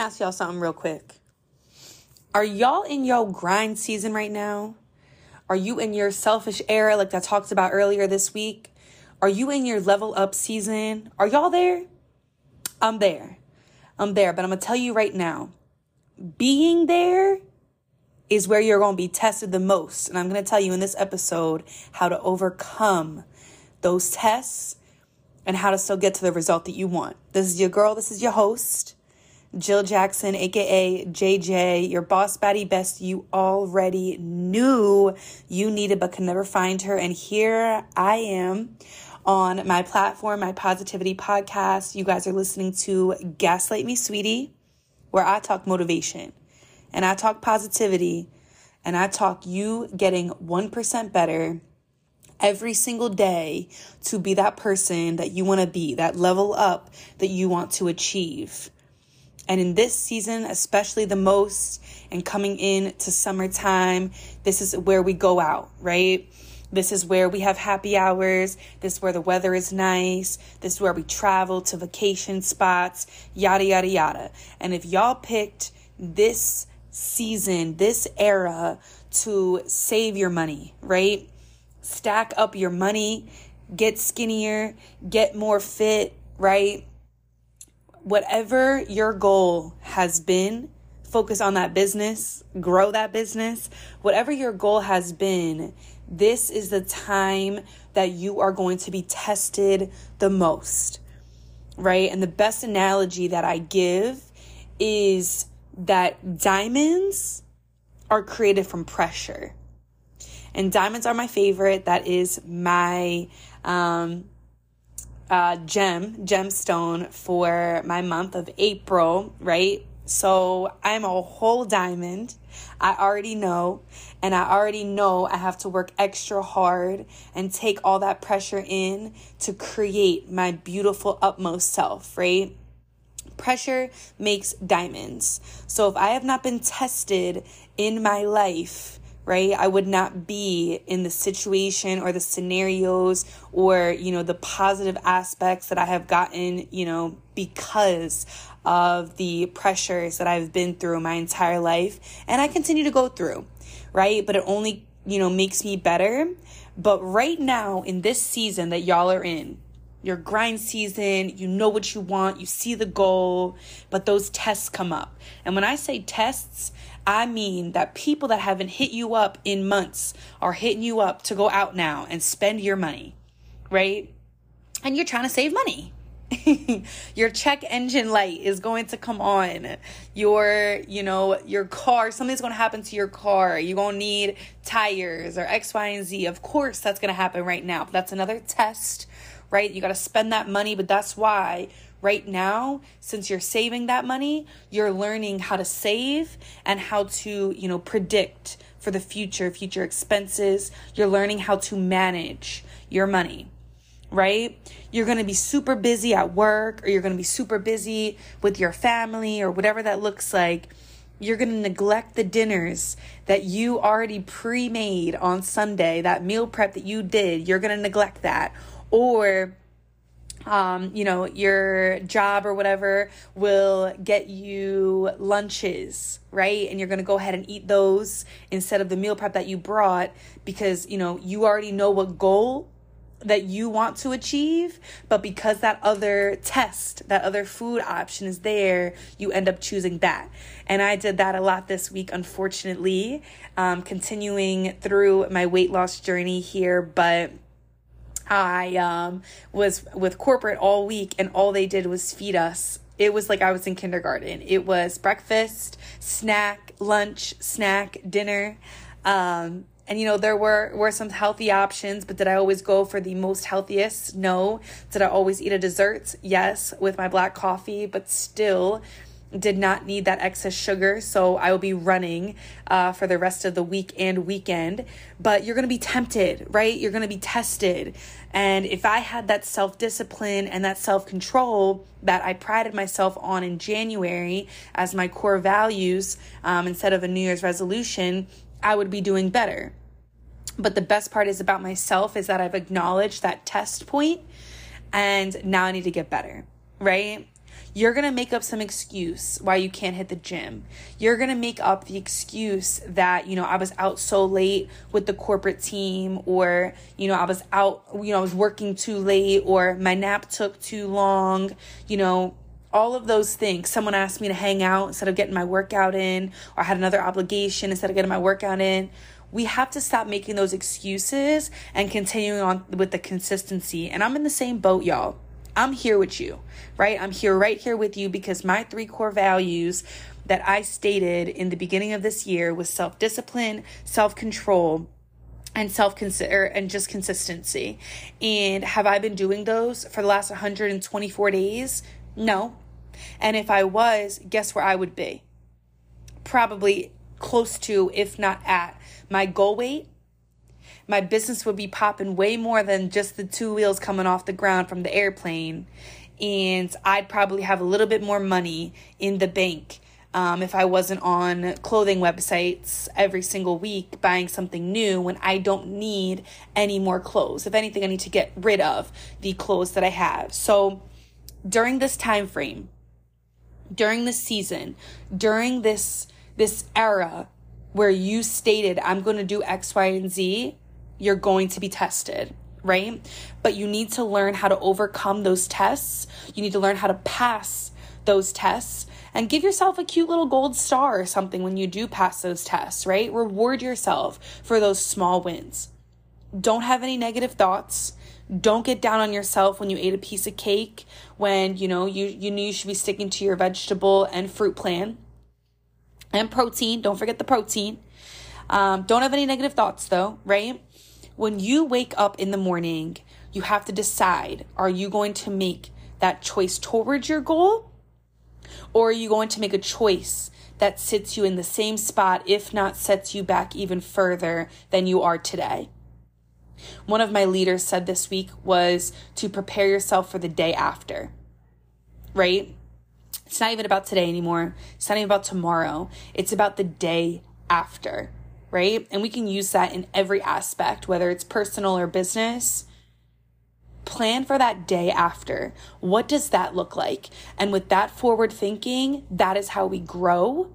ask y'all something real quick. Are y'all in your grind season right now? Are you in your selfish era like I talked about earlier this week? Are you in your level up season? Are y'all there? I'm there. I'm there, but I'm to tell you right now. Being there is where you're to be tested the most. And I'm to tell you in this episode how to overcome those tests and how to still get to the result that you want. This is your girl, this is your host, Jill Jackson, aka JJ, your boss baddie best you already knew you needed but could never find her. And here I am on my platform, my positivity podcast. You guys are listening to Gaslight Me Sweetie, where I talk motivation and I talk positivity and I talk you getting 1% better every single day to be that person that you want to be, that level up that you want to achieve. And in this season, especially the most, and coming in to summertime, this is where we go out, right? This is where we have happy hours. This is where the weather is nice. This is where we travel to vacation spots, yada, yada, yada. And if y'all picked this season, this era to save your money, right? stack up your money, get skinnier, get more fit, right? Whatever your goal has been, focus on that business, grow that business. Whatever your goal has been, this is the time that you are going to be tested the most, right? And the best analogy that I give is that diamonds are created from pressure and diamonds are my favorite. That is my um, uh, gem, gemstone for my month of April, right? So I'm a whole diamond. I already know, and I already know I have to work extra hard and take all that pressure in to create my beautiful utmost self, right? Pressure makes diamonds. So if I have not been tested in my life, right? I would not be in the situation or the scenarios or, you know, the positive aspects that I have gotten, you know, because of the pressures that I've been through my entire life and I continue to go through, right? But it only, you know, makes me better. But right now in this season that y'all are in, your grind season, you know what you want, you see the goal, but those tests come up. And when I say tests, I mean that people that haven't hit you up in months are hitting you up to go out now and spend your money, right? And you're trying to save money. your check engine light is going to come on. Your, you know, your car, something's going to happen to your car. You're going to need tires or X, Y, and Z. Of course, that's going to happen right now. But that's another test, right? You got to spend that money, but that's why right now since you're saving that money you're learning how to save and how to you know predict for the future future expenses you're learning how to manage your money right you're going to be super busy at work or you're going to be super busy with your family or whatever that looks like you're going to neglect the dinners that you already pre-made on Sunday, that meal prep that you did. You're going to neglect that. Or um, you know, your job or whatever will get you lunches, right? And you're going to go ahead and eat those instead of the meal prep that you brought because, you know, you already know what goal that you want to achieve, but because that other test, that other food option is there, you end up choosing that. And I did that a lot this week, unfortunately, um, continuing through my weight loss journey here, but I um, was with corporate all week, and all they did was feed us. It was like I was in kindergarten. It was breakfast, snack, lunch, snack, dinner. Um, and you know there were were some healthy options but did i always go for the most healthiest no did i always eat a dessert yes with my black coffee but still did not need that excess sugar, so I will be running uh, for the rest of the week and weekend. But you're gonna be tempted, right? You're gonna be tested. And if I had that self discipline and that self control that I prided myself on in January as my core values um, instead of a New Year's resolution, I would be doing better. But the best part is about myself is that I've acknowledged that test point and now I need to get better, right? You're going to make up some excuse why you can't hit the gym. You're going to make up the excuse that, you know, I was out so late with the corporate team or, you know, I was out, you know, I was working too late or my nap took too long, you know, all of those things. Someone asked me to hang out instead of getting my workout in, or I had another obligation instead of getting my workout in. We have to stop making those excuses and continuing on with the consistency. And I'm in the same boat, y'all. I'm here with you, right? I'm here right here with you because my three core values that I stated in the beginning of this year was self discipline, self control, and self consider and just consistency. And have I been doing those for the last 124 days? No. And if I was, guess where I would be? Probably close to, if not at, my goal weight. My business would be popping way more than just the two wheels coming off the ground from the airplane. And I'd probably have a little bit more money in the bank um, if I wasn't on clothing websites every single week buying something new when I don't need any more clothes. If anything, I need to get rid of the clothes that I have. So during this time frame, during this season, during this this era where you stated I'm going to do X, Y, and Z, you're going to be tested, right? But you need to learn how to overcome those tests. You need to learn how to pass those tests and give yourself a cute little gold star or something when you do pass those tests, right? Reward yourself for those small wins. Don't have any negative thoughts don't get down on yourself when you ate a piece of cake when you know you you knew you should be sticking to your vegetable and fruit plan and protein don't forget the protein um, don't have any negative thoughts though right when you wake up in the morning you have to decide are you going to make that choice towards your goal or are you going to make a choice that sits you in the same spot if not sets you back even further than you are today one of my leaders said this week was to prepare yourself for the day after, right? It's not even about today anymore. It's not even about tomorrow. It's about the day after, right? And we can use that in every aspect, whether it's personal or business. Plan for that day after. What does that look like? And with that forward thinking, that is how we grow.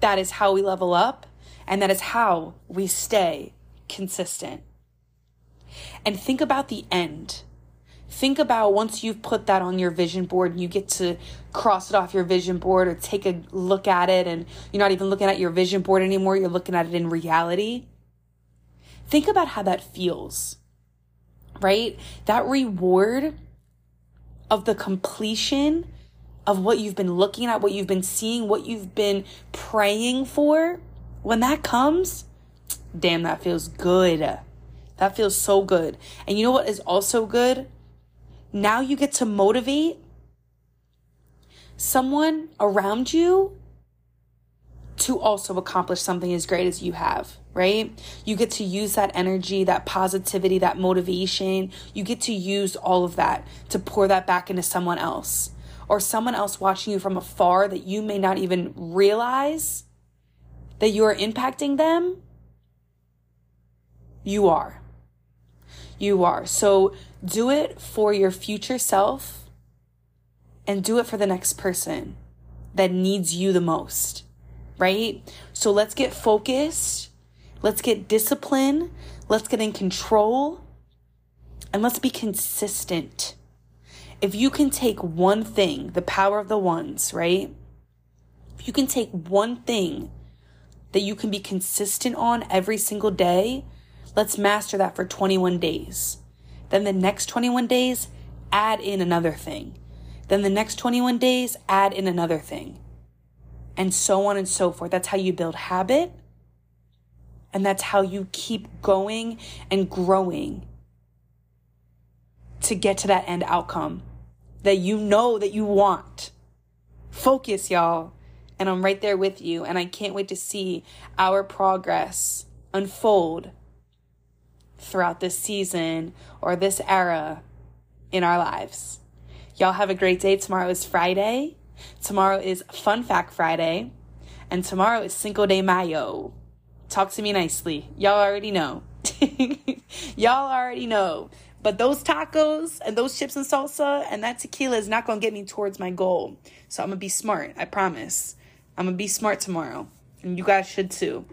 That is how we level up. And that is how we stay consistent. And think about the end. Think about once you've put that on your vision board and you get to cross it off your vision board or take a look at it and you're not even looking at your vision board anymore, you're looking at it in reality. Think about how that feels, right? That reward of the completion of what you've been looking at, what you've been seeing, what you've been praying for, when that comes, damn, that feels good. That feels so good. And you know what is also good? Now you get to motivate someone around you to also accomplish something as great as you have, right? You get to use that energy, that positivity, that motivation. You get to use all of that to pour that back into someone else or someone else watching you from afar that you may not even realize that you are impacting them. You are you are. So do it for your future self and do it for the next person that needs you the most, right? So let's get focused. Let's get discipline. Let's get in control. And let's be consistent. If you can take one thing, the power of the ones, right? If you can take one thing that you can be consistent on every single day, Let's master that for 21 days. Then the next 21 days, add in another thing. Then the next 21 days, add in another thing. And so on and so forth. That's how you build habit. And that's how you keep going and growing to get to that end outcome that you know that you want. Focus, y'all. And I'm right there with you. And I can't wait to see our progress unfold throughout this season or this era in our lives. Y'all have a great day. Tomorrow is Friday. Tomorrow is Fun Fact Friday. And tomorrow is Cinco de Mayo. Talk to me nicely. Y'all already know. Y'all already know. But those tacos and those chips and salsa and that tequila is not going to get me towards my goal. So I'm going to be smart. I promise. I'm going to be smart tomorrow. And you guys should too.